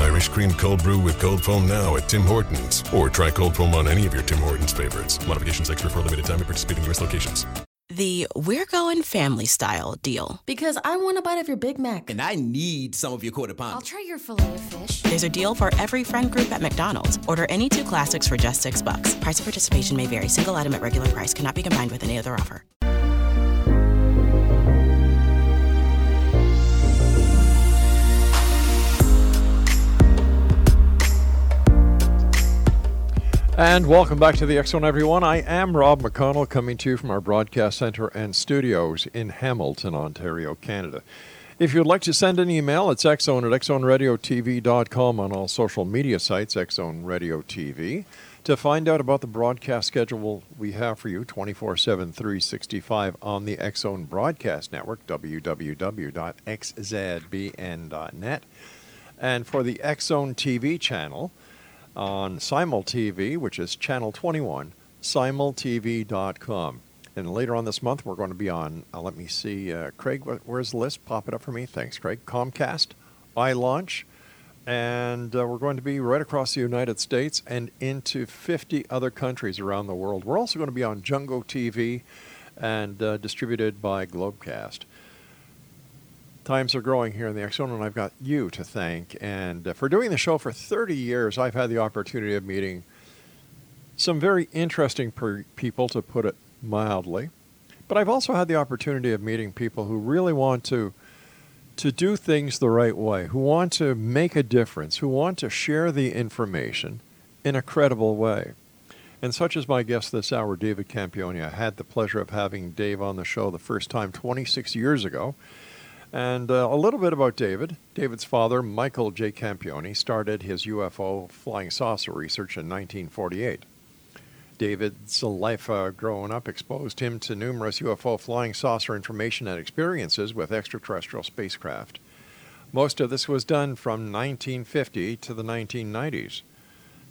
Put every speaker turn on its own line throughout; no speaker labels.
Irish cream cold brew with cold foam now at Tim Hortons. Or try cold foam on any of your Tim Hortons favorites. Modifications extra for a limited time at participating U.S. locations.
The We're Going Family Style deal.
Because I want a bite of your Big Mac.
And I need some of your quarter pound.
I'll try your filet of fish.
There's a deal for every friend group at McDonald's. Order any two classics for just six bucks. Price of participation may vary. Single item at regular price cannot be combined with any other offer.
And welcome back to the Zone, everyone. I am Rob McConnell, coming to you from our broadcast center and studios in Hamilton, Ontario, Canada. If you'd like to send an email, it's xzone at xzoneradiotv.com on all social media sites, Xzone Radio TV. To find out about the broadcast schedule we have for you 24 7, 365 on the Zone Broadcast Network, www.xzbn.net. And for the Zone TV channel, on Simul TV, which is channel 21, simultv.com. And later on this month, we're going to be on, uh, let me see, uh, Craig, where's the list? Pop it up for me. Thanks, Craig. Comcast, iLaunch, and uh, we're going to be right across the United States and into 50 other countries around the world. We're also going to be on Jungo TV and uh, distributed by Globecast times are growing here in the X Zone, and I've got you to thank. And uh, for doing the show for 30 years, I've had the opportunity of meeting some very interesting per- people, to put it mildly. But I've also had the opportunity of meeting people who really want to to do things the right way, who want to make a difference, who want to share the information in a credible way. And such is my guest this hour, David Campione. I had the pleasure of having Dave on the show the first time 26 years ago. And uh, a little bit about David. David's father, Michael J. Campione, started his UFO flying saucer research in 1948. David's life uh, growing up exposed him to numerous UFO flying saucer information and experiences with extraterrestrial spacecraft. Most of this was done from 1950 to the 1990s.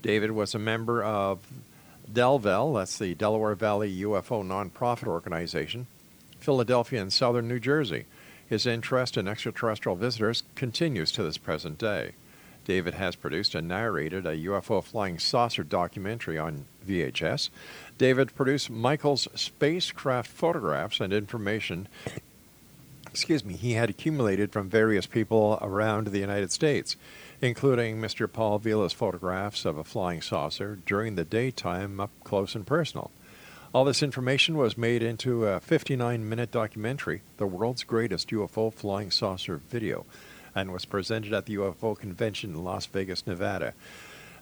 David was a member of Delval, that's the Delaware Valley UFO nonprofit organization, Philadelphia and southern New Jersey. His interest in extraterrestrial visitors continues to this present day. David has produced and narrated a UFO flying saucer documentary on VHS. David produced Michael's spacecraft photographs and information excuse me, he had accumulated from various people around the United States, including Mr. Paul Villa's photographs of a flying saucer during the daytime up close and personal. All this information was made into a 59 minute documentary, The World's Greatest UFO Flying Saucer Video, and was presented at the UFO Convention in Las Vegas, Nevada.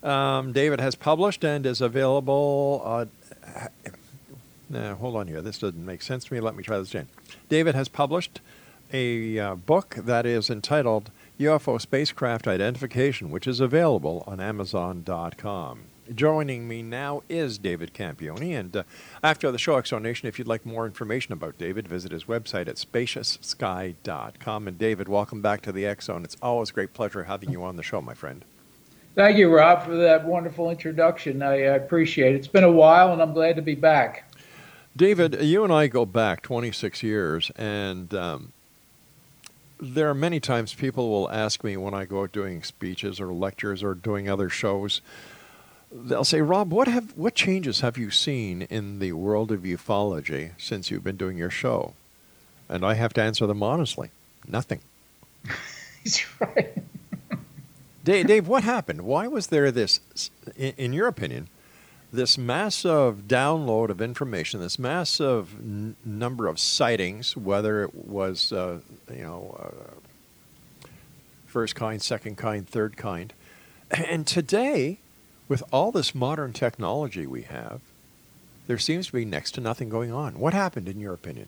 Um, David has published and is available. Uh, now, hold on here. This doesn't make sense to me. Let me try this again. David has published a uh, book that is entitled UFO Spacecraft Identification, which is available on Amazon.com. Joining me now is David Campione. And uh, after the show explanation, if you'd like more information about David, visit his website at spacioussky.com. And David, welcome back to the X Zone. It's always a great pleasure having you on the show, my friend.
Thank you, Rob, for that wonderful introduction. I, I appreciate it. It's been a while, and I'm glad to be back.
David, you and I go back 26 years, and um, there are many times people will ask me when I go out doing speeches or lectures or doing other shows, they'll say, Rob, what have what changes have you seen in the world of ufology since you've been doing your show? And I have to answer them honestly, nothing.
He's right.
Dave, Dave, what happened? Why was there this, in, in your opinion, this massive download of information, this massive n- number of sightings, whether it was, uh, you know, uh, first kind, second kind, third kind, and today with all this modern technology we have, there seems to be next to nothing going on. What happened, in your opinion?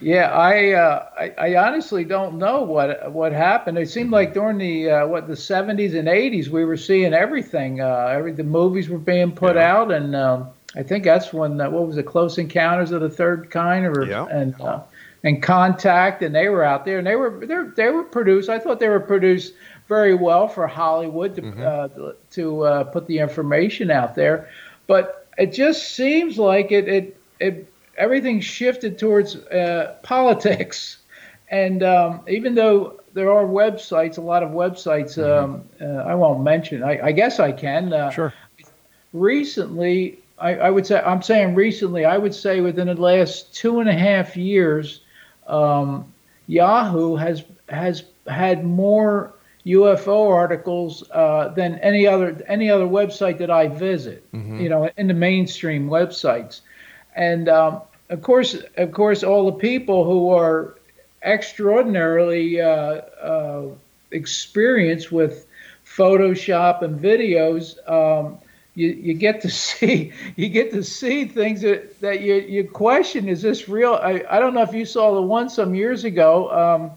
Yeah, I, uh, I, I honestly don't know what what happened. It seemed like during the uh, what the 70s and 80s we were seeing everything. Uh, every the movies were being put yeah. out, and um, I think that's when uh, what was it, Close Encounters of the Third Kind, or
Yeah.
and uh, and Contact, and they were out there, and they were they they were produced. I thought they were produced very well for Hollywood to uh, to uh, put the information out there, but it just seems like it it it everything shifted towards uh, politics, and um, even though there are websites, a lot of websites. Um, uh, I won't mention. I, I guess I can. Uh,
Sure.
recently, I, I would say, I'm saying recently, I would say within the last two and a half years, um, Yahoo has has had more UFO articles uh, than any other any other website that I visit. You know, in the mainstream websites, and um, of course, of course, all the people who are extraordinarily uh, uh, experienced with Photoshop and videos, um, you, you get to see you get to see things that, that you, you question is this real? I, I don't know if you saw the one some years ago. Um,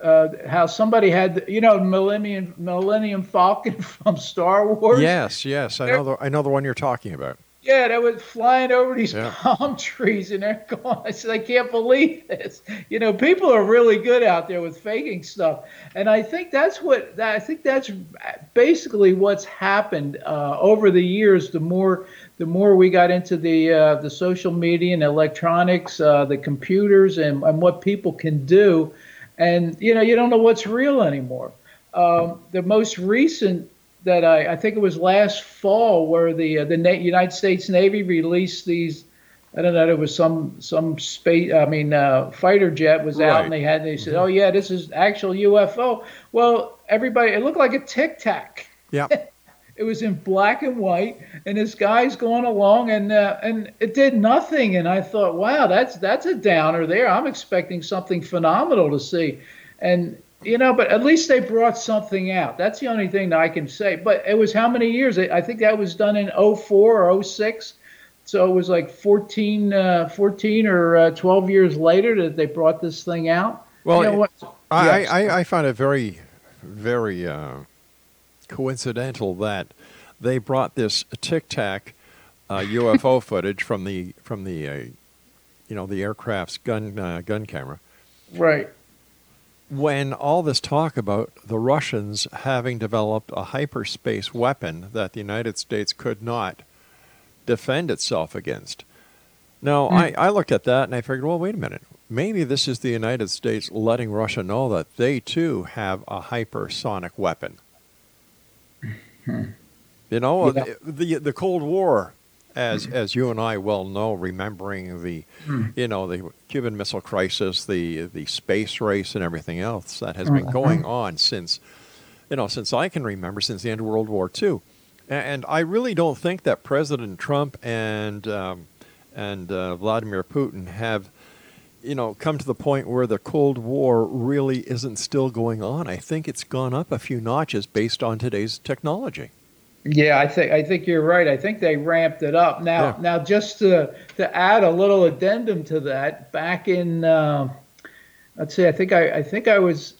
uh, how somebody had you know Millennium Millennium Falcon from Star Wars.
Yes, yes. I know the I know the one you're talking about.
Yeah, that was flying over these
Yeah.
palm trees, and they're going. I said, I can't believe this. You know, people are really good out there with faking stuff, and I think that's what that, I think that's basically what's happened uh, over the years. The more the more we got into the uh, the social media and electronics, uh, the computers, and, and what people can do, and you know, you don't know what's real anymore. Um, the most recent that I, I think it was last fall where the uh, the Na- United States Navy released these. I don't know. It was some some space. I mean, uh, fighter jet was out,
Right.
and they had. They said, "Oh yeah, this is actual UFO." Well, everybody, it looked like a Tic Tac.
Yeah.
It was in black and white, and this guy's going along, and uh, and it did nothing. And I thought, wow, that's that's a downer there. I'm expecting something phenomenal to see, and you know, but at least they brought something out. That's the only thing that I can say. But it was how many years? I I think that was done in 04 or 06. So it was like 14, uh, 14 or uh, 12 years later that they brought this thing out.
Well,
you know what?
I,
Yes.
I, I find it very, very uh, coincidental that they brought this Tic Tac uh, UFO footage from the from the uh, you know the aircraft's gun uh, gun camera
right.
when all this talk about the Russians having developed a hyperspace weapon that the United States could not defend itself against. Now, I, I looked at that and I figured, well, wait a minute. Maybe this is the United States letting Russia know that they too have a hypersonic weapon. You know,
Yeah.
the, the the Cold War, as as you and I well know, remembering the, you know, the Cuban Missile Crisis, the the space race, and everything else that has been going on since, you know, since I can remember, since the end of World War II, and I really don't think that President Trump and um, and uh, Vladimir Putin have. You know, come to the point where the Cold War really isn't still going on. I think it's gone up a few notches based on today's technology.
Yeah, I think I think you're right. I think they ramped it up. Now,
Yeah.
now just to to add a little addendum to that, back in uh, let's see, I think I I think I was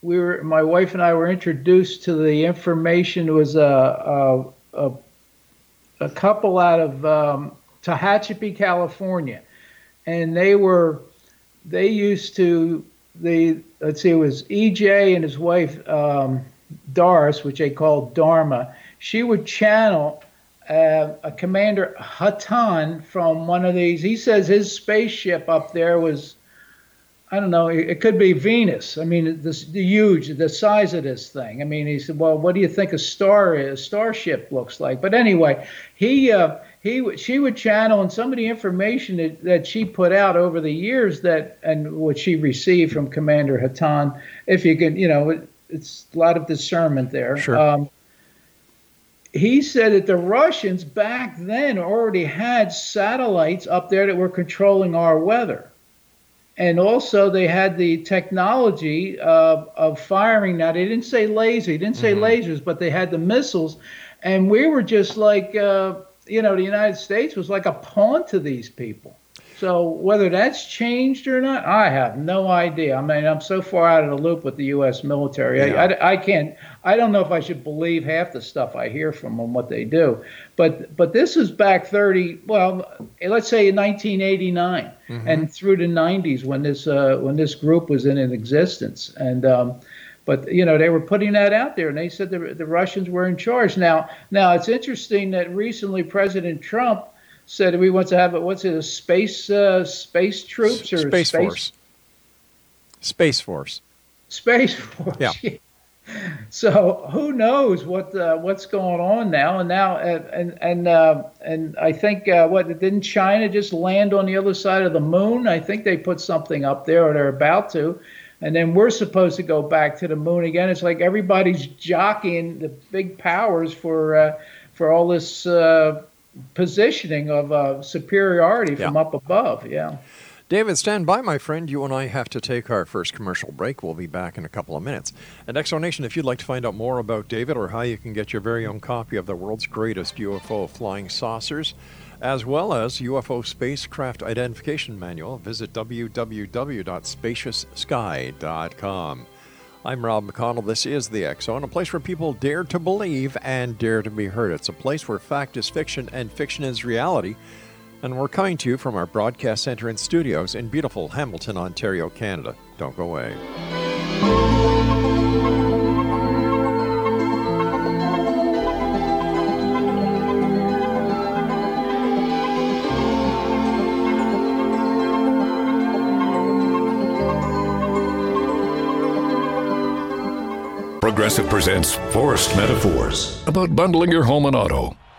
we were my wife and I were introduced to the information. It was a a, a, a couple out of um, Tehachapi, California, and they were they used to the let's see, it was EJ and his wife um, Doris, which they called Dharma. She would channel uh, a Commander Hatonn from one of these. He says his spaceship up there was, I don't know, it, could be Venus. I mean, this, the huge, the size of this thing. I mean, he said, well, what do you think a star is? A starship looks like. But anyway, he. Uh, he would- she would channel and some of the information that, that she put out over the years that and what she received from Commander Hatonn, if you can, you know, it, it's a lot of discernment there.
Sure.
Um, he said that the Russians back then already had satellites up there that were controlling our weather. And also, they had the technology of, of firing. Now, they didn't say laser, he didn't say lasers, but they had the missiles. And we were just like, uh, you know, the United States was like a pawn to these people. So whether that's changed or not, I have no idea. I mean, I'm so far out of the loop with the U.S. military. I, I, I can't. I don't know if I should believe half the stuff I hear from them, what they do. But but this is back 30. Well, let's say in 1989 and through the 90s when this uh, when this group was in existence. And um, but you know they were putting that out there, and they said the, the Russians were in charge. Now now it's interesting that recently President Trump said we want to have a, what's it a space uh, space troops or
Space,
space
Force. Space Force.
Space Force.
Yeah.
So who knows what uh, what's going on now? And now uh, and and uh, and I think uh, what didn't China just land on the other side of the moon? I think they put something up there, or they're about to. And then we're supposed to go back to the moon again. It's like everybody's jockeying the big powers for uh, for all this uh, positioning of uh, superiority from
Yeah.
up above. Yeah.
David, stand by, my friend. You and I have to take our first commercial break. We'll be back in a couple of minutes. And Exonation, if you'd like to find out more about David or how you can get your very own copy of the world's greatest UFO flying saucers, as well as UFO spacecraft identification manual, visit www.spacioussky.com. I'm Rob McConnell. This is the Zone, a place where people dare to believe and dare to be heard. It's a place where fact is fiction and fiction is reality. And we're coming to you from our broadcast center and studios in beautiful Hamilton, Ontario, Canada. Don't go away.
Progressive presents Forced Metaphors about bundling your home and auto.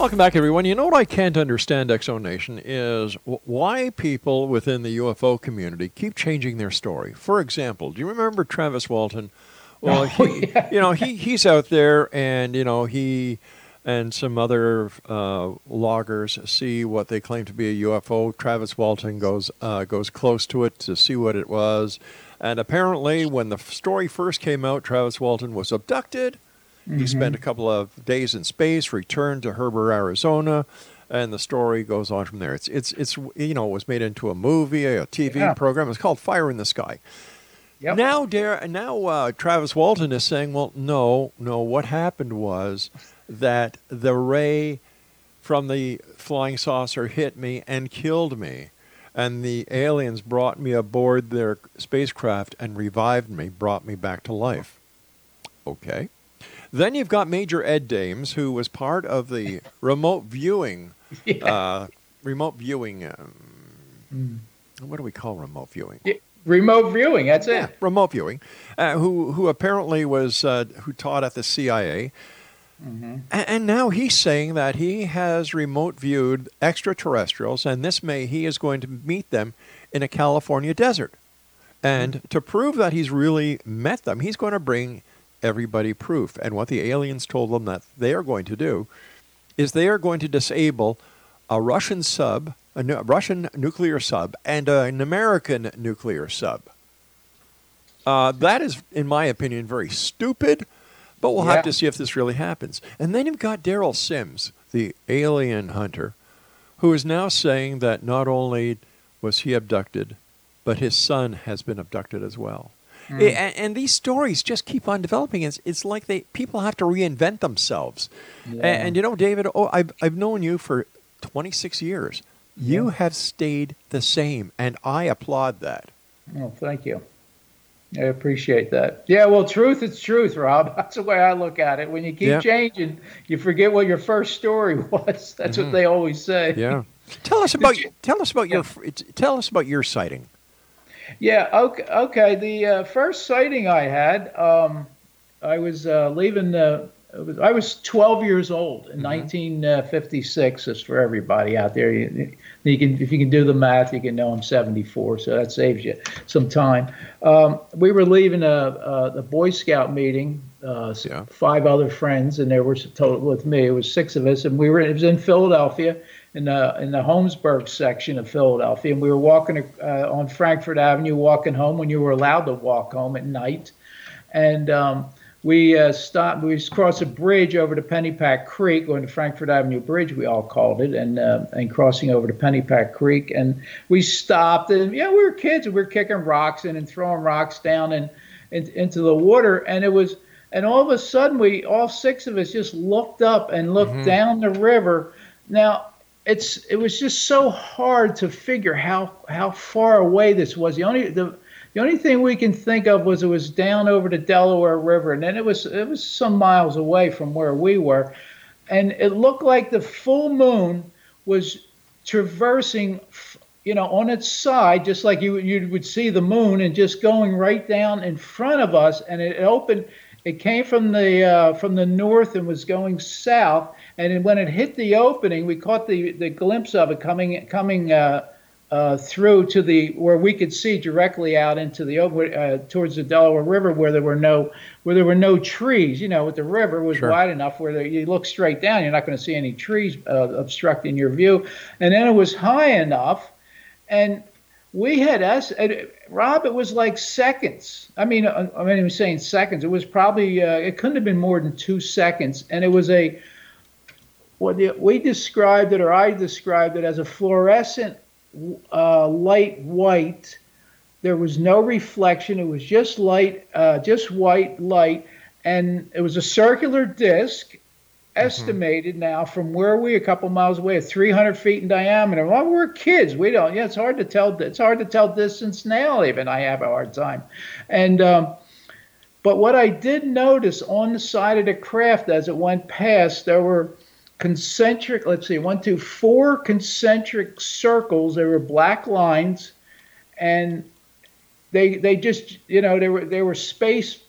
Welcome back, everyone. You know what I can't understand, Exo Nation, is why people within the UFO community keep changing their story. For example, do you remember Travis Walton? Well, he, you know, he, he's out there, and you know, he and some other uh, loggers see what they claim to be a UFO. Travis Walton goes uh, goes close to it to see what it was, and apparently, when the story first came out, Travis Walton was abducted. He spent a couple of days in space, returned to Heber, Arizona, and the story goes on from there. It's it's it's you know it was made into a movie, a TV
Yeah.
program. It's called Fire in the Sky.
Yep.
Now, Dare, now uh, Travis Walton is saying, well, no, no. What happened was that the ray from the flying saucer hit me and killed me, and the aliens brought me aboard their spacecraft and revived me, brought me back to life. Okay. Then you've got Major Ed Dames, who was part of the remote viewing, uh, remote viewing. Um, What do we call remote viewing?
Yeah, Remote viewing. That's
Yeah,
it.
remote viewing, uh, who who apparently was uh, who taught at the CIA, A- and, now he's saying that he has remote viewed extraterrestrials, and this May he is going to meet them in a California desert, and to prove that he's really met them, he's going to bring everybody proof. And what the aliens told them that they are going to do is they are going to disable a Russian sub, a nu- Russian nuclear sub, and an American nuclear sub. Uh, that is, in my opinion, very stupid, but we'll
Yeah.
have to see if this really happens. And then you've got Derrel Sims, the alien hunter, who is now saying that not only was he abducted, but his son has been abducted as well.
Hmm.
A- And, and these stories just keep on developing. It's, it's like they people have to reinvent themselves. A- And, you know, David, oh, I've, I've known you for 26 years. You have stayed the same, and I applaud that.
Oh, thank you. I appreciate that. Yeah, well, truth is truth, Rob. That's the way I look at it. When you keep
Yeah.
changing, you forget what your first story was. That's what they always say.
Mm-hmm. Yeah. Tell us about
you-
tell us about your tell us about your sighting.
Yeah. Okay. Okay. The uh, first sighting I had, um, I was uh, leaving. Uh, it was, I was 12 years old in 1956. Just for everybody out there, you, you can if you can do the math, you can know I'm 74. So that saves you some time. Um, we were leaving a, a, a Boy Scout meeting. Uh,
Yeah.
Five other friends, and there was total with me. It was six of us, and we were. It was in Philadelphia, in the in the Holmesburg section of Philadelphia, and we were walking uh, on Frankford Avenue, walking home when you were allowed to walk home at night, and um, we uh, stopped. We crossed a bridge over to Pennypack Creek, going to Frankford Avenue Bridge, we all called it, and uh, and crossing over to Pennypack Creek, and we stopped, and yeah, we were kids, and we were kicking rocks in and throwing rocks down and, in, into the water, and it was. And all of a sudden, we all six of us just looked up and looked down the river. Now, it's it was just so hard to figure how how far away this was. The only the the only thing we can think of was it was down over the Delaware River, and then it was it was some miles away from where we were, and it looked like the full moon was traversing, you know, on its side, just like you you would see the moon, and just going right down in front of us, and it opened. It came from the uh, from the north and was going south, and when it hit the opening, we caught the, the glimpse of it coming coming uh, uh, through to the where we could see directly out into the open uh, towards the Delaware River, where there were no where there were no trees. You know, with the river was
Sure.
wide enough where the, you look straight down, you're not going to see any trees uh, obstructing your view, and then it was high enough, and we had us Rob. It was like seconds. I mean, uh, I mean, I'm saying seconds. It was probably uh, it couldn't have been more than two seconds, and it was a what the, we described it, or I described it as a fluorescent uh, light white. There was no reflection. It was just light, uh, just white light, and it was a circular disc, estimated now from where we a couple miles away, at 300 feet in diameter. Well, we're kids. We don't. Yeah, it's hard to tell. It's hard to tell distance now. Even I have a hard time, and. Um, but what I did notice on the side of the craft as it went past, there were concentric, let's see, one, two, four concentric circles. There were black lines, and they they just you know they were they were spaced,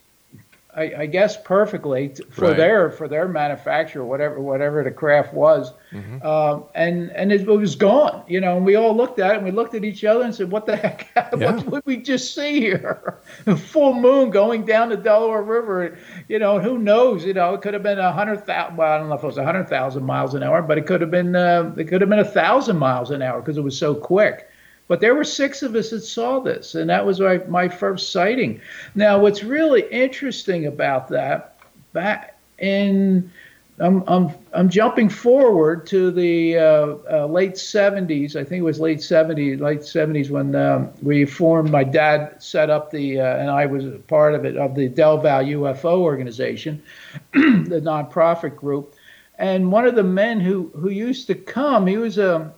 I, I guess perfectly t- for
Right.
their for their manufacturer, whatever whatever the craft was,
Mm-hmm.
um, and and it, was gone. You know, and we all looked at it and we looked at each other and said, "What the heck?
Yeah.
what did we just see here? A full moon going down the Delaware River. You know, who knows? You know, it could have been a hundred thousand. Well, I don't know if it was a hundred thousand miles an hour, but it could have been uh, it could have been a thousand miles an hour because it was so quick. But there were six of us that saw this, and that was my, my first sighting. Now, what's really interesting about that, back in I'm, I'm, I'm jumping forward to the uh, uh, late 70s. I think it was late 70s, late 70s when um, we formed. My dad set up the, uh, and I was a part of it, of the Del Val UFO organization, the nonprofit group. And one of the men who, who used to come, he was a,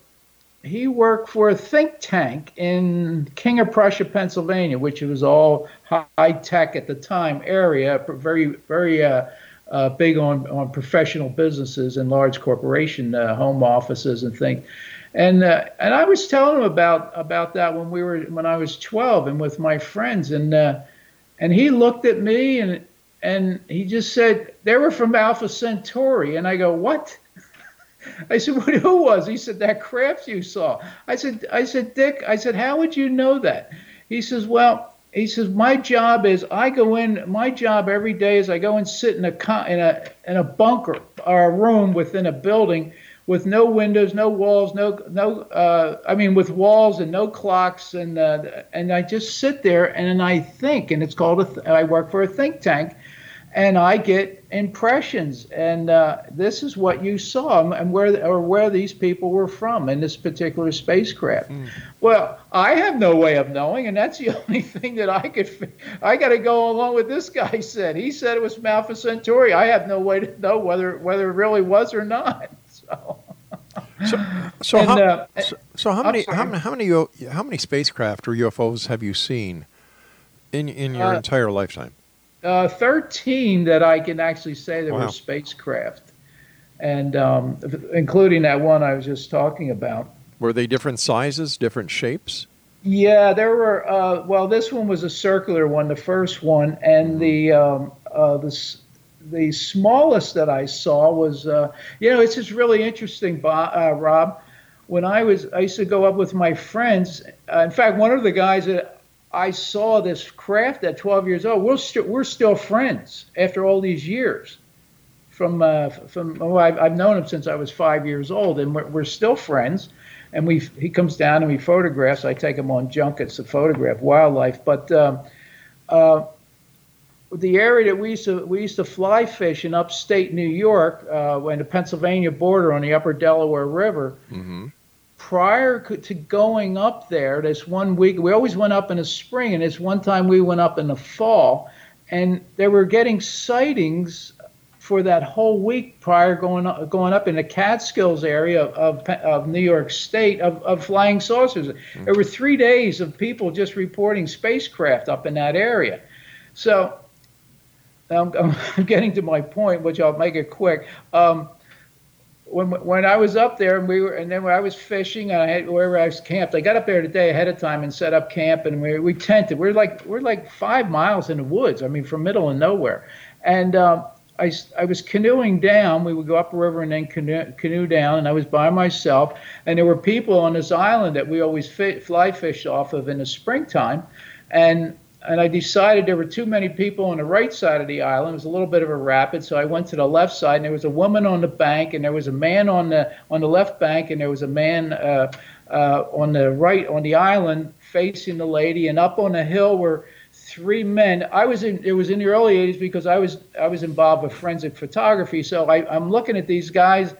he worked for a think tank in King of Prussia, Pennsylvania, which was all high tech at the time area, very, very uh, uh, big on, on professional businesses and large corporation uh, home offices and things. And uh, and I was telling him about about that when we were when I was 12 and with my friends and uh, and he looked at me and and he just said they were from Alpha Centauri and I go what I said, "What? Who was?" He said, "That craft you saw." I said, "I said, Dick." I said, "How would you know that?" He says, "Well," he says, "My job is I go in. My job every day is I go and sit in a in a in a bunker or a room within a building with no windows, no walls, no no. Uh, I mean, with walls and no clocks, and uh, and I just sit there and I think, and it's called a. Th- I work for a think tank." And I get impressions. And uh, this is what you saw, and where or where these people were from in this particular spacecraft. Well, I have no way of knowing, and that's the only thing that I could. I got to go along with this guy said. He said it was Alpha Centauri. I have no way to know whether whether it really was or not. So.
So
And,
how,
uh,
so, so how many how, many- how many how many spacecraft or UFOs have you seen in in your
Uh,
entire lifetime?
Uh, 13 that I can actually say there
Wow.
were spacecraft, and um, including that one I was just talking about.
Were they different sizes, different shapes?
Yeah, there were. Uh, well, this one was a circular one, the first one, and the um, uh, the the smallest that I saw was. Uh, you know, it's just really interesting, Bob, uh, Rob. When I was, I used to go up with my friends. Uh, in fact, one of the guys that I saw this craft at 12 years old. We're still we're still friends after all these years. From uh, from oh, I've, I've known him since I was five years old, and we're, we're still friends and we he comes down and we photographs. I take him on junkets to photograph wildlife. But um, uh, the area that we used to we used to fly fish in upstate New York, uh, when the Pennsylvania border on the Upper Delaware River.
Mm-hmm.
Prior to going up there, this one week we always went up in the spring, and this one time we went up in the fall, and they were getting sightings for that whole week prior going up, going up in the Catskills area of, of, of New York State of, of flying saucers. There were three days of people just reporting spacecraft up in that area. So I'm, I'm getting to my point, which I'll make it quick. Um, when when I was up there and we were and then when I was fishing and I had wherever I was camped, I got up there the day ahead of time and set up camp and we we tented. We're like we're like five miles in the woods. I mean, from middle of nowhere, and um, I, I was canoeing down. We would go up a river and then canoe, canoe down, and I was by myself. And there were people on this island that we always fi- fly fish off of in the springtime, and and I decided there were too many people on the right side of the island. It was a little bit of a rapid, so I went to the left side, and there was a woman on the bank, and there was a man on the on the left bank, and there was a man uh, uh, on the right on the island facing the lady, and up on the hill were three men. I was in it was in the early 80s because I was I was involved with forensic photography, so I, I'm looking at these guys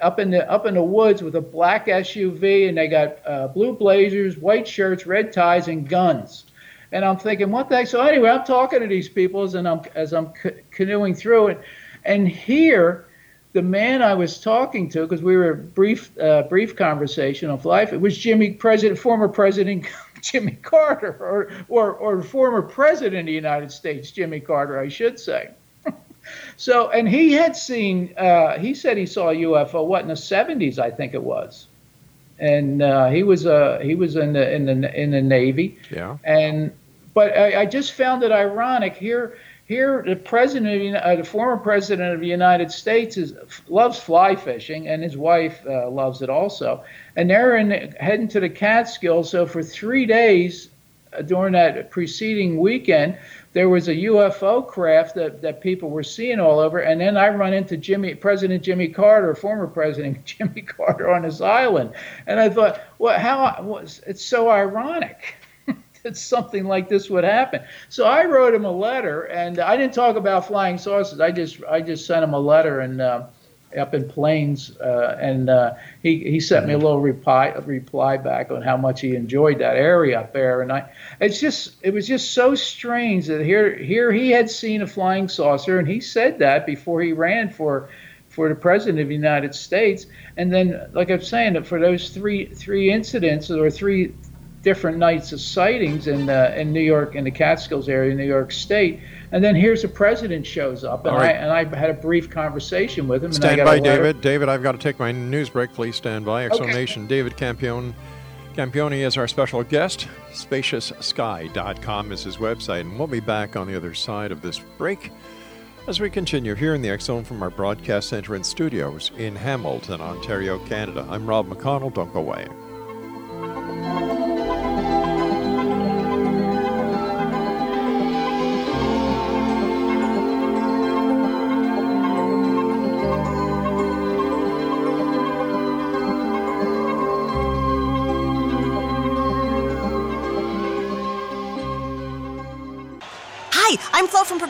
up in the up in the woods with a black SUV, and they got uh, blue blazers, white shirts, red ties, and guns. And I'm thinking, what the heck? So anyway, I'm talking to these people as I'm as I'm canoeing through it, and here, the man I was talking to, because we were brief uh, brief conversation of life, it was Jimmy President, former President Jimmy Carter, or or or former President of the United States Jimmy Carter, I should say. So, and he had seen, uh, he said he saw a UFO, what, in the 70s, I think it was. And uh, he was uh, he was in the in the in the Navy,
Yeah.
and but I, I just found it ironic here. Here, the president, of the, uh, the former president of the United States, is loves fly fishing, and his wife uh, loves it also. And they're in heading to the Catskills. So for three days uh, during that preceding weekend, there was a UFO craft that, that people were seeing all over. And then I run into Jimmy, President Jimmy Carter, former President Jimmy Carter, on his island, and I thought, well, how it's so ironic that something like this would happen. So I wrote him a letter, and I didn't talk about flying saucers. I just I just sent him a letter and. Uh, up in Plains, uh, and uh, he he sent me a little reply reply back on how much he enjoyed that area up there, and I it's just it was just so strange that here here he had seen a flying saucer, and he said that before he ran for for the president of the United States, and then like I'm saying, for those three three incidents or three different nights of sightings in uh, in New York in the Catskills area, New York State. And then here's the president shows up, and
right.
I and I had a brief conversation with him. and I
Stand
got
by, David. David, I've got to take my news break. Please stand by.
Okay.
Exonation. David Campione. Campione is our special guest. SpaciousSky.com is his website, and we'll be back on the other side of this break as we continue here in the Zone from our broadcast center and studios in Hamilton, Ontario, Canada. I'm Rob McConnell. Don't go away.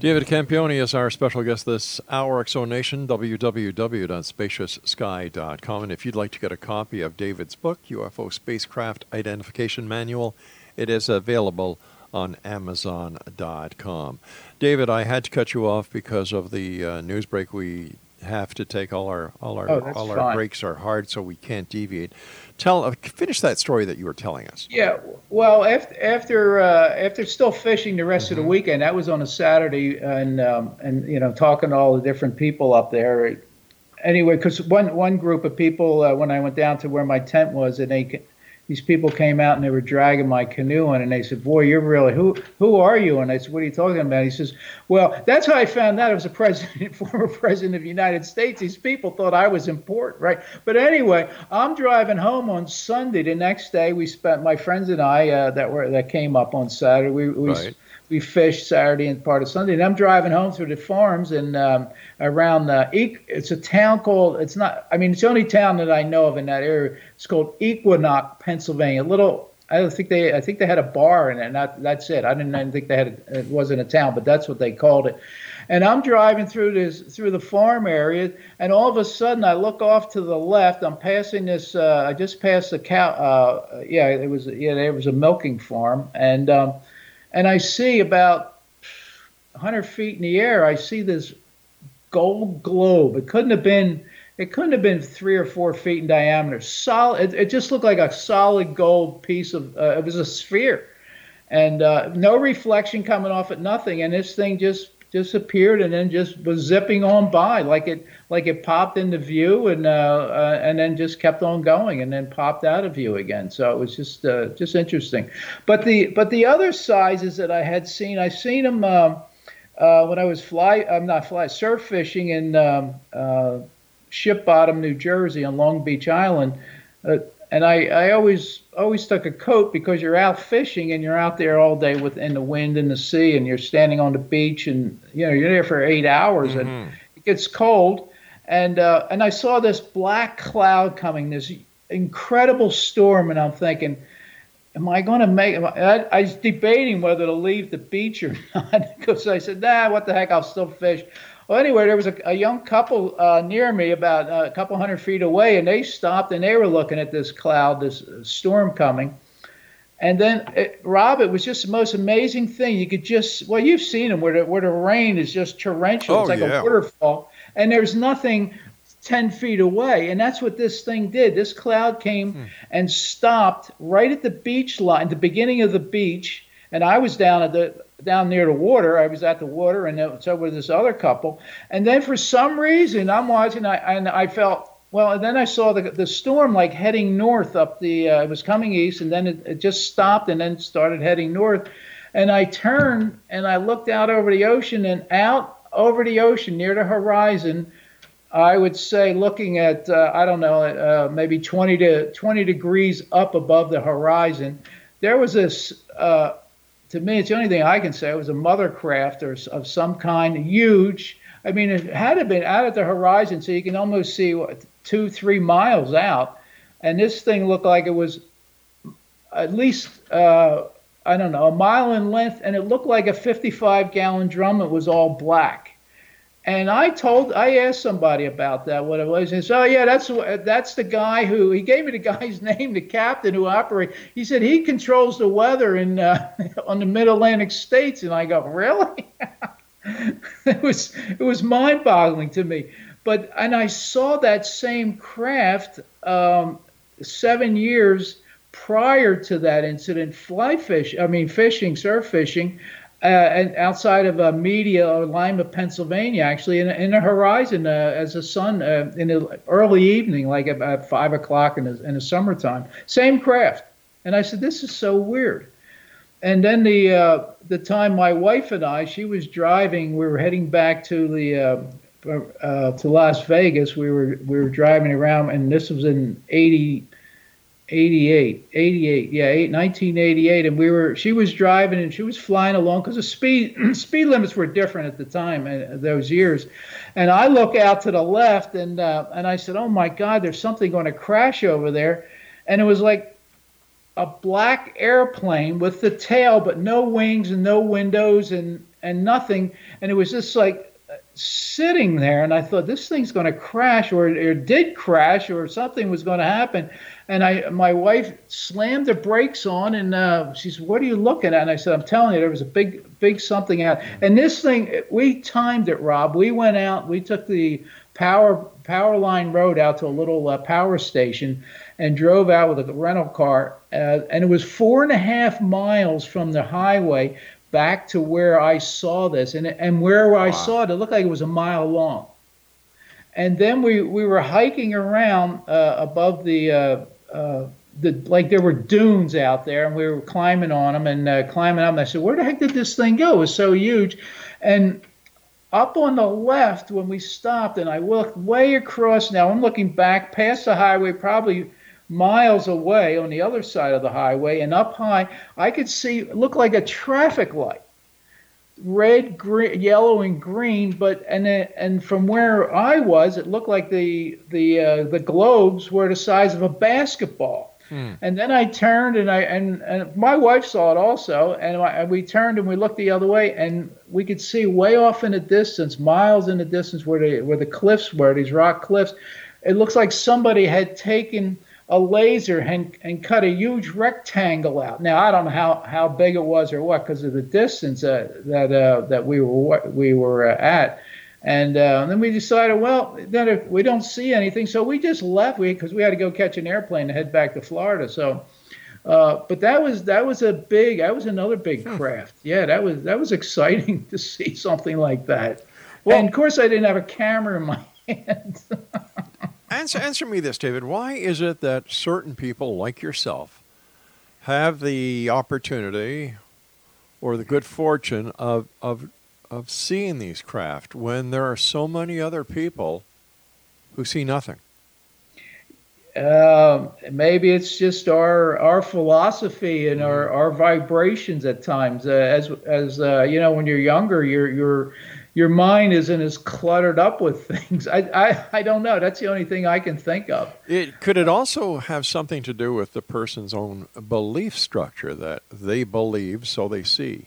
David Campione is our special guest this hour, Exonation, www.spacioussky.com. And if you'd like to get a copy of David's book, UFO Spacecraft Identification Manual, it is available on Amazon.com. David, I had to cut you off because of the uh, news break. We have to take all our all our
Oh,
all our breaks are hard, so we can't deviate. Tell uh, finish that story that you were telling us.
Yeah, well, after after uh, after still fishing the rest of the weekend, that was on a Saturday, and um, and you know talking to all the different people up there. Anyway, because one one group of people uh, when I went down to where my tent was, and they these people came out and they were dragging my canoe in, and they said, "Boy, you're really who who are you?" And I said, "What are you talking about?" He says, "Well, that's how I found out I was a president, former president of the United States. These people thought I was important, right?" But anyway, I'm driving home on Sunday. The next day, we spent my friends and I uh, that were that came up on Saturday. We we
Right.
We fished Saturday and part of Sunday. And I'm driving home through the farms and um, around uh, it's a town called it's not I mean it's the only town that I know of in that area. It's called Equinunk, Pennsylvania. A little I don't think they I think they had a bar in it. Not that's it. I didn't, didn't think they had a, it wasn't a town, but that's what they called it. And I'm driving through this through the farm area, and all of a sudden I look off to the left. I'm passing this. Uh, I just passed the cow. Uh, yeah, it was yeah there was a milking farm, and um, and I see about 100 feet in the air. I see this gold globe. It couldn't have been. It couldn't have been three or four feet in diameter. Solid. It, it just looked like a solid gold piece of. Uh, it was a sphere, and uh, no reflection coming off it. Nothing. And this thing just disappeared and then just was zipping on by like it like it popped into view and uh, uh, and then just kept on going and then popped out of view again. So it was just uh, just interesting. But the but the other sizes that I had seen, I seen them um, uh, when I was fly. I'm not fly surf fishing in um, uh, Ship Bottom, New Jersey, on Long Beach Island. And I, I always always took a coat because you're out fishing and you're out there all day with in the wind and the sea and you're standing on the beach and you know you're there for eight hours and it gets cold. And uh, and I saw this black cloud coming this incredible storm and I'm thinking am I going to make I, I was debating whether to leave the beach or not because I said nah what the heck I'll still fish well, anyway, there was a, a young couple uh, near me, about uh, a couple hundred feet away, and they stopped and they were looking at this cloud, this uh, storm coming. And then, it, Rob, it was just the most amazing thing. You could just, well, you've seen them where the, where the rain is just torrential.
Oh,
it's like
yeah.
a waterfall, and there's nothing 10 feet away. And that's what this thing did. This cloud came and stopped right at the beach line, the beginning of the beach. And I was down at the down near the water. I was at the water, and so was this other couple. And then for some reason, I'm watching, I, and I felt well. And then I saw the the storm like heading north up the. Uh, it was coming east, and then it, it just stopped, and then started heading north. And I turned and I looked out over the ocean, and out over the ocean near the horizon. I would say, looking at uh, I don't know, uh, maybe 20 to 20 degrees up above the horizon, there was this. Uh, to me, it's the only thing I can say. It was a mother craft or of some kind, huge. I mean, it had been out at the horizon, so you can almost see what, two, three miles out. And this thing looked like it was at least, uh, I don't know, a mile in length, and it looked like a 55 gallon drum. It was all black. And I told, I asked somebody about that, what it was. And so, oh, yeah, that's that's the guy who he gave me the guy's name, the captain who operates. He said he controls the weather in uh, on the Mid Atlantic states. And I go, really? it was it was mind-boggling to me. But and I saw that same craft um, seven years prior to that incident, fly fish. I mean, fishing, surf fishing, uh, and outside of uh, Media or Lima, Pennsylvania, actually, in, in the horizon uh, as the sun uh, in the early evening, like about five o'clock in the, in the summertime. Same craft. And I said, this is so weird. And then the uh, the time my wife and I, she was driving. We were heading back to the to Las Vegas. We were we were driving around, and this was in 80, 88, 88, yeah, eight, 1988, and we were. She was driving, and she was flying along because the speed speed limits were different at the time, uh, those years. And I look out to the left, and uh, and I said, "Oh my God, there's something going to crash over there," and it was like a black airplane with the tail, but no wings and no windows and and nothing, and it was just like sitting there and I thought this thing's going to crash or it did crash or something was going to happen and I my wife slammed the brakes on and uh, she said what are you looking at and I said I'm telling you there was a big big something out and this thing we timed it Rob we went out we took the power power line road out to a little uh, power station and drove out with a rental car uh, and it was four and a half miles from the highway back to where I saw this, and and where I saw it, it looked like it was a mile long. And then we we were hiking around uh, above the. Uh, the, like there were dunes out there, and we were climbing on them and uh, climbing up. And I said, "Where the heck did this thing go? It was so huge." And up on the left, when we stopped, and I looked way across. Now I'm looking back past the highway, probably miles away on the other side of the highway and up high, I could see look like a traffic light, red, green, yellow, and green. But and and from where I was, it looked like the the uh, the globes were the size of a basketball. Hmm. And then I turned and I and, and my wife saw it also, and, I, and we turned and we looked the other way, and we could see way off in the distance, miles in the distance, where the where the cliffs were, these rock cliffs. It looks like somebody had taken a laser and, and cut a huge rectangle out. Now I don't know how, how big it was or what because of the distance uh, that uh, that we were we were uh, at, and, uh, and then we decided well then if we don't see anything so we just left we because we had to go catch an airplane to head back to Florida so. Uh, but that was that was a big that was another big hmm. craft. Yeah, that was that was exciting to see something like that. Well, and of course, I didn't have a camera in my hand.
Answer, answer me this, David. Why is it that certain people like yourself have the opportunity or the good fortune of, of, of seeing these craft when there are so many other people who see nothing?
Uh, maybe it's just our our philosophy and our, mm-hmm. our vibrations at times. Uh, as as uh, you know, when you're younger, you're you're your mind isn't as cluttered up with things. I, I, I don't know. That's the only thing I can think of.
It, could it also have something to do with the person's own belief structure that they believe, so they see?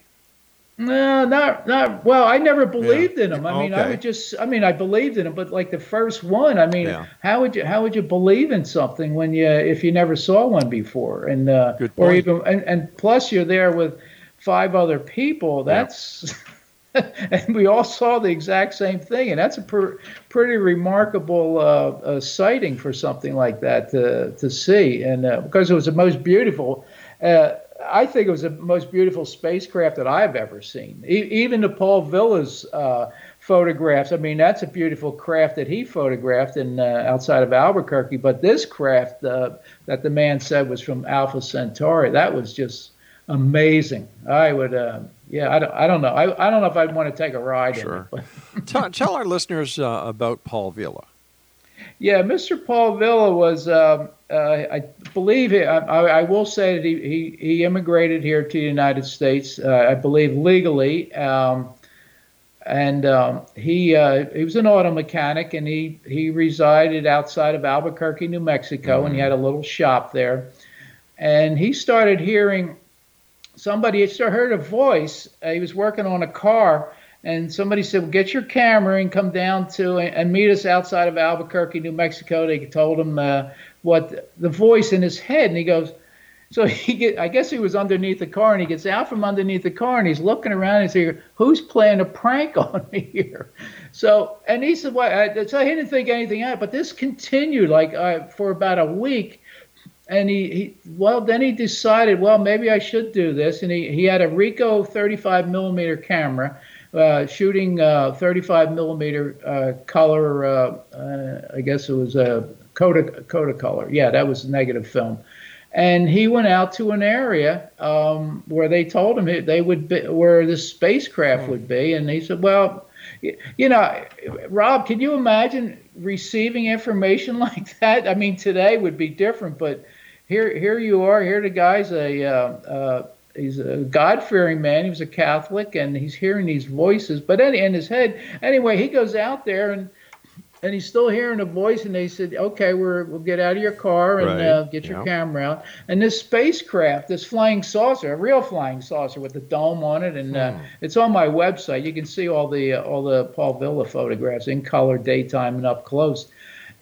No, not not well. I never believed yeah. in them. I mean, okay. I would just. I mean, I believed in them, but like the first one, I mean, yeah. how would you how would you believe in something when you if you never saw one before? And uh, or even and, and plus you're there with five other people. That's yeah. and we all saw the exact same thing, and that's a per, pretty remarkable uh, uh, sighting for something like that to to see, and uh, because it was the most beautiful. Uh, I think it was the most beautiful spacecraft that I've ever seen. E- even the Paul Villa's uh, photographs. I mean, that's a beautiful craft that he photographed in uh, outside of Albuquerque. But this craft that the man said was from Alpha Centauri, that was just amazing. I would yeah, I don't, I don't know. I, I don't know if I'd want to take a ride.
Sure. tell, tell our listeners uh, about Paul Villa.
Yeah, Mr. Paul Villa was, um, uh, I believe, he, I, I, will say that he, he, he, immigrated here to the United States, uh, I believe, legally. Um, and um, he uh, he was an auto mechanic, and he he resided outside of Albuquerque, New Mexico, mm-hmm. and he mm-hmm. had a little shop there. And he started hearing somebody had heard a voice. Uh, he was working on a car, and somebody said, well, "Get your camera and come down to and meet us outside of Albuquerque, New Mexico." They told him uh, what the voice in his head, and he goes. So he get, I guess he was underneath the car, and he gets out from underneath the car, and he's looking around, and he's like, "Who's playing a prank on me here?" So, and he said, "Well," I, so he didn't think anything out, but this continued like uh, for about a week, and he, he, well then he decided well maybe I should do this. And he, he had a Ricoh 35 millimeter camera uh, shooting uh, 35 millimeter uh, color uh, uh, I guess it was a Kodak Kodacolor yeah that was negative film. And he went out to an area um, where they told him they would be where the spacecraft would be. And he said well You know, Rob, can you imagine receiving information like that? I mean, today would be different, but here, here you are. Here, the guy's a uh, uh, he's a God-fearing man. He was a Catholic, and he's hearing these voices. But in, in his head, anyway, he goes out there and and he's still hearing a voice. And they said, "Okay, we're, we'll get out of your car and
Right.
uh, get your camera out." And this spacecraft, this flying saucer, a real flying saucer with a dome on it, and uh, it's on my website. You can see all the uh, all the Paul Villa photographs in color, daytime, and up close.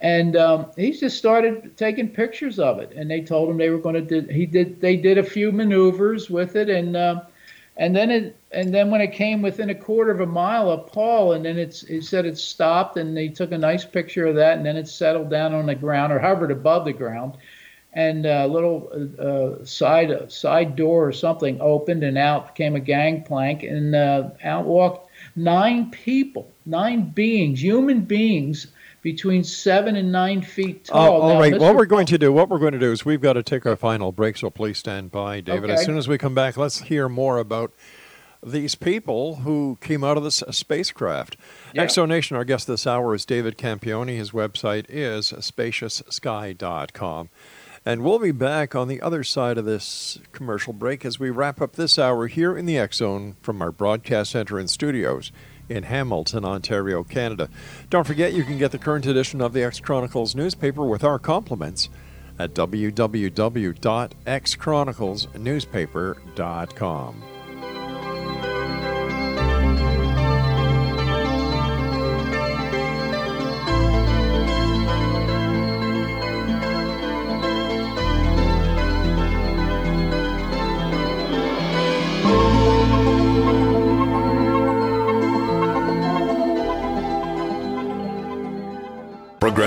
And um, he just started taking pictures of it. And they told him they were going to. He did. They did a few maneuvers with it, and um, and then it and then when it came within a quarter of a mile of Paul, and then it's he said it stopped, and they took a nice picture of that, and then it settled down on the ground or hovered above the ground, and a little uh, side side door or something opened, and out came a gangplank, and uh, out walked nine people, nine beings, human beings. Between seven and nine feet
Oh,
tall.
all
Now,
right. What we're going to do, what we're going to do is we've got to take our final break, so please stand by, David. As soon as we come back, let's hear more about these people who came out of this spacecraft.
Yeah.
Exonation, our guest this hour is David Campione. His website is spacioussky.com. And we'll be back on the other side of this commercial break as we wrap up this hour here in the X Zone from our broadcast center and studios in Hamilton, Ontario, Canada. Don't forget you can get the current edition of the X Chronicles newspaper with our compliments at www.xchroniclesnewspaper.com.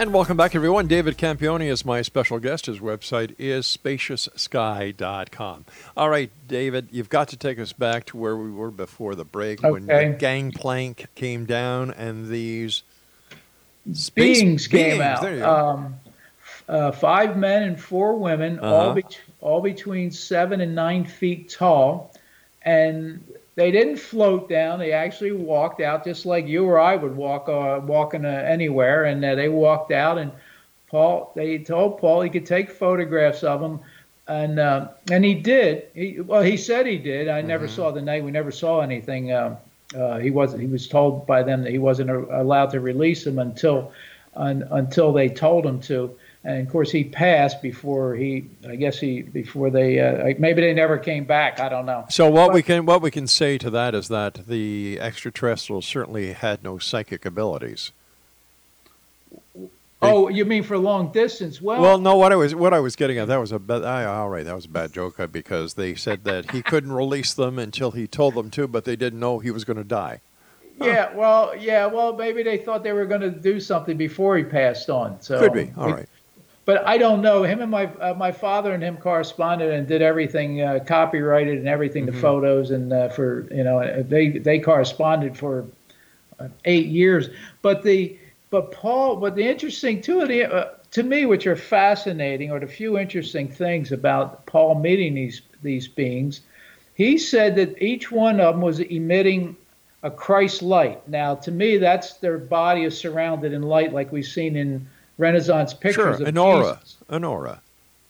And welcome back, everyone. David Campione is my special guest. His website is spacioussky.com. All right, David, you've got to take us back to where we were before the break when the
Okay.
gangplank came down and these space
beings came
beings,
out.
there you go.
Um, uh, five men and four women,
Uh-huh.
bet- all between seven and nine feet tall, and they didn't float down. They actually walked out just like you or I would walk uh, walking uh, anywhere, and uh, they walked out. And Paul, they told Paul he could take photographs of them. And uh, and he did. He, well, he said he did. I never
Mm-hmm.
saw the night. We never saw anything. Um, uh, he was he was told by them that he wasn't a- allowed to release them until un, until they told him to. And of course, he passed before he. I guess he before they. Uh, maybe they never came back. I don't know.
So what we can what we can say to that is that the extraterrestrials certainly had no psychic abilities.
Oh, you mean for long distance? Well,
Well, no. What I was what I was getting at that was a bad. I, all right, that was a bad joke uh, because they said that he couldn't release them until he told them to, but they didn't know he was going to die.
yeah. Well, yeah. Well, maybe they thought they were going to do something before he passed on. So
Could be. All
we-
right.
But I don't know. Him and my uh, my father and him corresponded and did everything, uh, copyrighted and everything,
Mm-hmm.
the photos and uh, for you know they they corresponded for uh, eight years. But the but Paul, but the interesting to it uh, to me, which are fascinating, or the few interesting things about Paul meeting these these beings. He said that each one of them was emitting a Christ light. Now, to me, that's their body is surrounded in light, like we've seen in Renaissance pictures
Sure,
of
an aura,
Jesus.
an aura.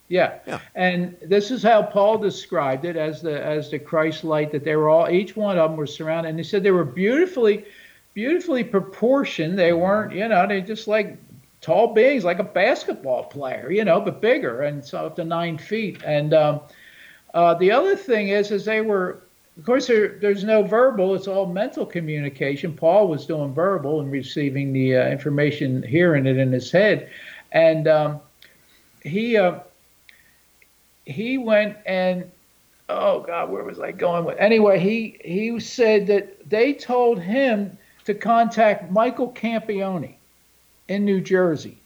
Yeah.
Yeah.
And this is how Paul described it as the as the Christ light that they were all each one of them were surrounded and he said they were beautifully beautifully proportioned. They weren't, you know, they just like tall beings like a basketball player, you know, but bigger and so up to nine feet. And um Uh, the other thing is, is they were, of course, there, there's no verbal; it's all mental communication. Paul was doing verbal and receiving the uh, information, hearing it in his head, and um, he uh, he went and oh God, where was I going with? Anyway, he he said that they told him to contact Michael Campione in New Jersey.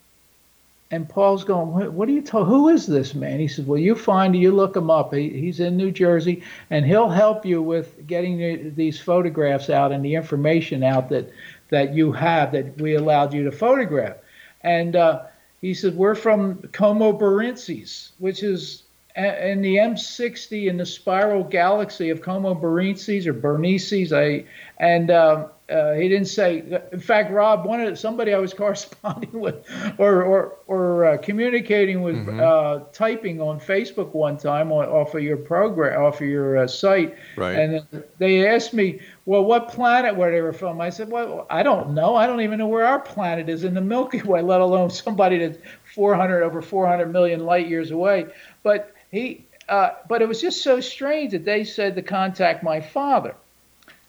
And Paul's going, what, are you told? Who is this man? He says, well, you find you look him up. He, he's in New Jersey, and he'll help you with getting the, these photographs out and the information out that that you have that we allowed you to photograph. And uh, he said, we're from Coma Berenices, which is in the M60 in the spiral galaxy of Coma Berenices or Bernices. I and um, uh, he didn't say. In fact, Rob, one of somebody I was corresponding with, or or or uh, communicating with, mm-hmm. uh, typing on Facebook one time on, off of your program, off of your uh, site,
right.
and they asked me, well, what planet were they were from? I said, well, I don't know. I don't even know where our planet is in the Milky Way, let alone somebody that's 400 over 400 million light years away. But he, uh, but it was just so strange that they said to contact my father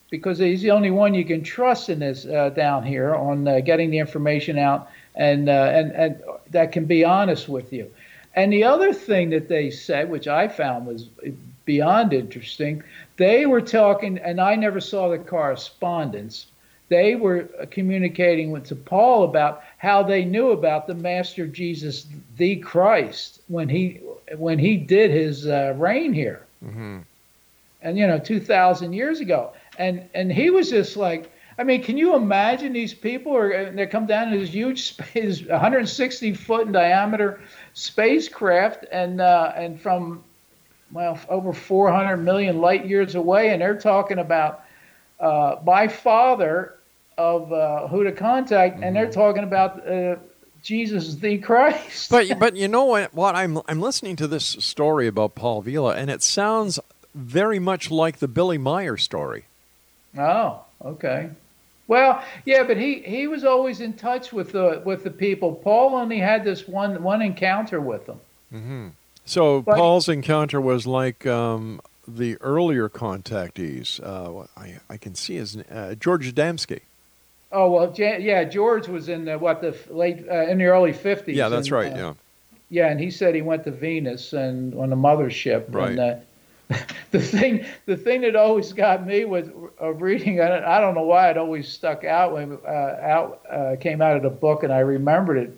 because he's the only one you can trust in this uh, down here on uh, getting the information out and, uh, and, and that can be honest with you. And the other thing that they said, which I found was beyond interesting, they were talking, and I never saw the correspondence. They were communicating with to Paul about how they knew about the Master Jesus, the Christ, when he when he did his uh, reign here,
mm-hmm.
and you know, two thousand years ago and and he was just like I mean, can you imagine these people are they come down in this huge space, 160 foot in diameter spacecraft, and uh, and from well over 400 million light years away, and they're talking about uh, my father of uh, who to contact, mm-hmm. and they're mm-hmm. talking about uh, Jesus the Christ.
but but you know what? What I'm I'm listening to this story about Paul Villa, and it sounds very much like the Billy Meier story.
Oh, okay. Well, yeah, but he, he was always in touch with the with the people. Paul only had this one one encounter with them.
Mm-hmm. So but, Paul's encounter was like um, the earlier contactees. Uh, I I can see his uh, George Adamski.
Oh well, yeah, George was in the, what the late uh, in the early fifties.
Yeah, that's
and,
right.
Uh,
yeah.
Yeah, and he said he went to Venus and on the mothership.
Right.
And, uh, the thing the thing that always got me was uh, reading I don't know why it always stuck out when uh, out uh, came out of the book and I remembered it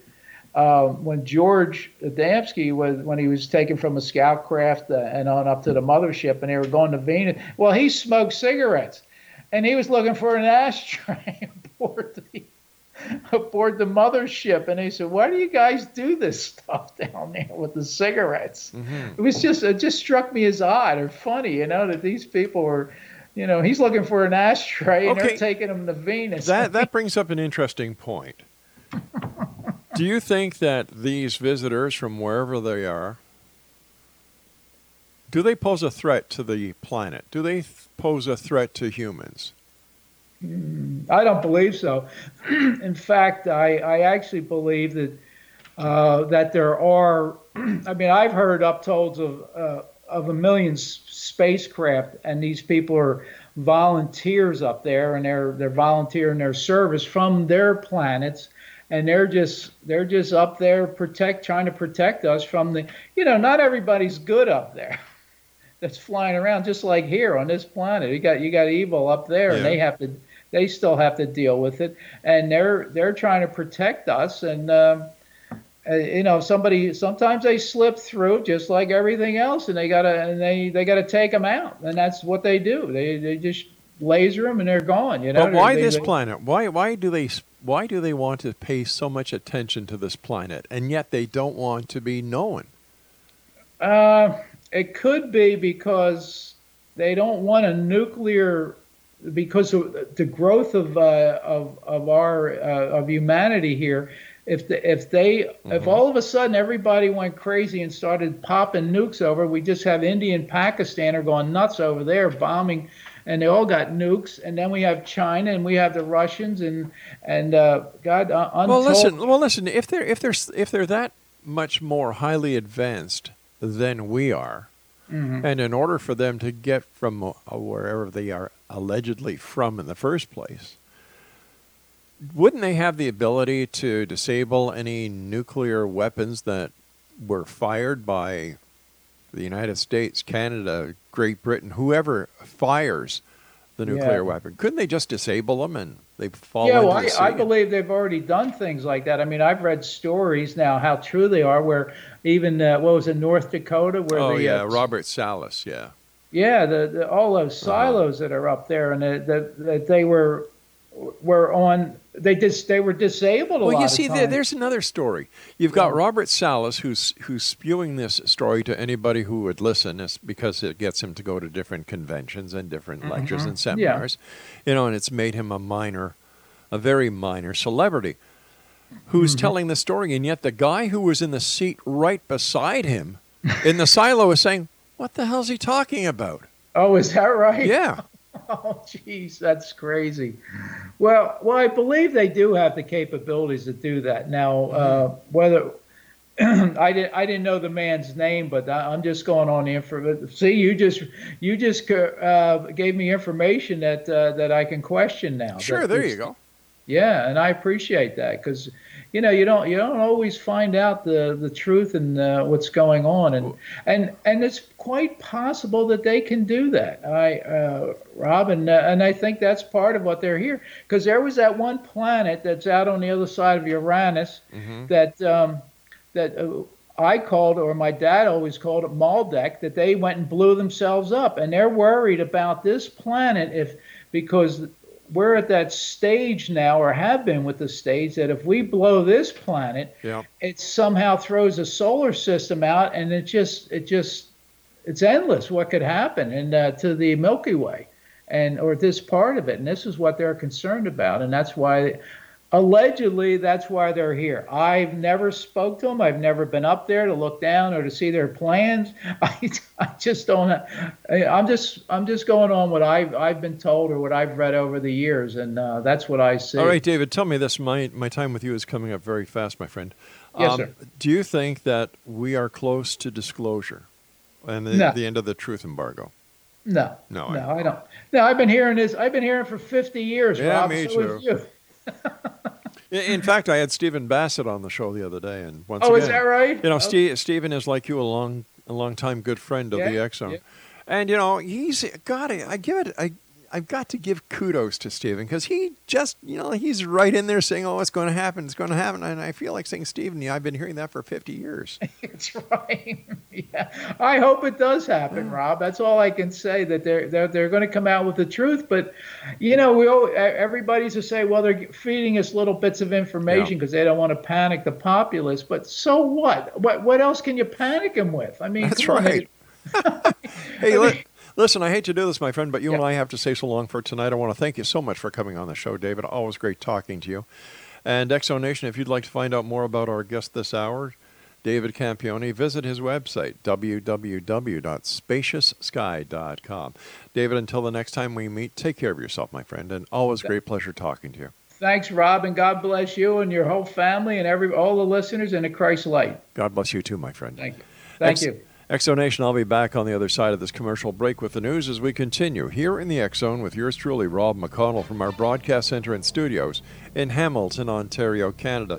uh, when George Adamski was when he was taken from a scout craft uh, and on up to the mothership and they were going to Venus well he smoked cigarettes and he was looking for an ashtray aboard the aboard the mothership. And they said why do you guys do this stuff down there with the cigarettes?
Mm-hmm.
it was just it just struck me as odd or funny you know that these people were you know he's looking for an ashtray and
okay.
they're taking him to venus.
That that brings up an interesting point. Do you think that these visitors from wherever they are do they pose a threat to the planet? Do they pose a threat to humans
I don't believe so. In fact, I, I actually believe that uh, that there are. I mean, I've heard uptolds of uh, of a million spacecraft, and these people are volunteers up there, and they're they're volunteering their service from their planets, and they're just they're just up there protect trying to protect us from the. You know, not everybody's good up there. That's flying around just like here on this planet. You got you got evil up there, yeah. and they have to they still have to deal with it, and they're they're trying to protect us. And um, uh, you know, somebody sometimes they slip through just like everything else, and they gotta and they they gotta take them out, and that's what they do. They they just laser them and they're gone. You know.
But why
they,
this
they,
planet? Why why do they why do they want to pay so much attention to this planet, and yet they don't want to be known?
Uh, it could be because they don't want a nuclear because of the growth of uh, of of our uh, of humanity here. If the, if they mm-hmm. if all of a sudden everybody went crazy and started popping nukes over, we just have India and Pakistan are going nuts over there bombing, and they all got nukes, and then we have China and we have the Russians and and uh, God uh,
Well, listen, well, listen. If they're if they're if they're that much more highly advanced than we are,
Mhm.
And in order for them to get from uh, wherever they are allegedly from in the first place, wouldn't they have the ability to disable any nuclear weapons that were fired by the United States, Canada, Great Britain, whoever fires the nuclear
Yeah.
weapon? Couldn't they just disable them and they fall
yeah,
into
well? I, I believe they've already done things like that. I mean, I've read stories now how true they are. Where even uh, what was it, North Dakota, where
oh
the
yeah,
uh,
Robert Salas, yeah.
yeah, the, the all those
Uh-huh.
silos that are up there, and that they were were on. They just they were disabled. A
Well, you see, there, there's another story. You've got Robert Salas, who's who's spewing this story to anybody who would listen, it's because it gets him to go to different conventions and different lectures
Mhm.
and seminars. yeah. You know, and it's made him a minor, a very minor celebrity, who's
Mm-hmm.
telling the story, and yet the guy who was in the seat right beside him, in the silo, is saying, "What the hell's he talking about?"
Oh, is that right?
Yeah.
Oh, geez, that's crazy. Well, well, I believe they do have the capabilities to do that. Now, uh, whether I didn't, I didn't know the man's name, but I- I'm just going on information. See, you just, you just uh, gave me information that uh, that I can question now.
Sure,
That
there you go.
Yeah, and I appreciate that because, you know, you don't you don't always find out the the truth and uh, what's going on, and and and it's quite possible that they can do that. I, uh, Rob, and uh, and I think that's part of what they're here because there was that one planet that's out on the other side of Uranus that um, that. Uh, I called, or my dad always called it Maldek, that they went and blew themselves up, and they're worried about this planet if because we're at that stage now, or have been with the stage, that if we blow this planet,
Yeah.
it somehow throws a solar system out, and it just it just it's endless what could happen and uh, to the Milky Way, and or this part of it, and this is what they're concerned about, and that's why. Allegedly, that's why they're here. I've never spoke to them. I've never been up there to look down or to see their plans. I, I just don't. I'm just I'm just going on what I've I've been told or what I've read over the years, and uh, that's what I see.
All right, David, tell me this. My, my time with you is coming up very fast, my friend. Um,
Yes, sir.
Do you think that we are close to disclosure and the,
No.
the end of the truth embargo?
No,
No,
no,
I-
I, don't. No, I've been hearing this. I've been hearing for 50 years.
Yeah,
Rob,
me
so
too. In, fact, I had Stephen Bassett on the show the other day, and once
Oh,
again,
is that right?
You know,
Oh.
Steve, Stephen is like you, a long, a long time good friend of the
X
Zone,
yeah.
and you know, he's got it. I give it. I, I've got to give kudos to Stephen because he just, you know, he's right in there saying, "Oh, it's going to happen. It's going to happen," and I feel like saying, "Stephen, yeah, I've been hearing that for 50 years."
It's right. yeah, I hope it does happen, Rob. That's all I can say. That they're they're, they're going to come out with the truth. But you know, we all, everybody's to say, well, they're feeding us little bits of information
Yeah.
because they don't want to panic the populace. But so what? What what else can you panic them with? I mean,
That's
come on,
right. Hey, li- listen, I hate to do this, my friend, but you and I have to say so long for tonight. I want to thank you so much for coming on the show, David. Always great talking to you. And Exo Nation, if you'd like to find out more about our guest this hour, David Campione, visit his website, www.spacioussky.com. David, until the next time we meet, take care of yourself, my friend, and always great pleasure talking to you.
Thanks, Rob, and God bless you and your whole family and every all the listeners in the Christ light.
God bless you too, my friend.
Thank you. Thank
Ex-
you.
Exo Nation, I'll be back on the other side of this commercial break with the news as we continue here in the Zone with yours truly, Rob McConnell, from our broadcast center and studios in Hamilton, Ontario, Canada.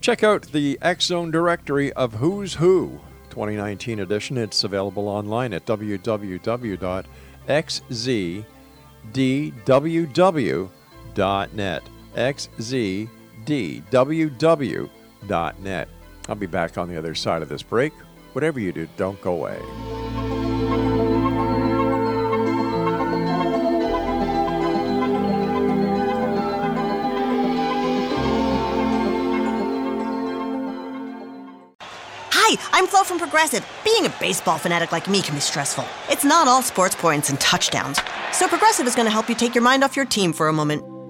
Check out the Zone directory of Who's Who 2019 edition. It's available online at www.xzdww.net. xzdww.net. I'll be back on the other side of this break. Whatever you do, don't go away.
Hi, I'm Flo from Progressive. Being a baseball fanatic like me can be stressful. It's not all sports points and touchdowns. So Progressive is going to help you take your mind off your team for a moment.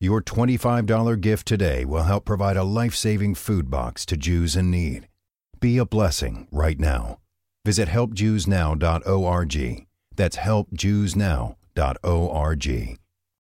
Your $25 gift today will help provide a life saving food box to Jews in need. Be a blessing right now. Visit helpjewsnow.org. That's helpjewsnow.org.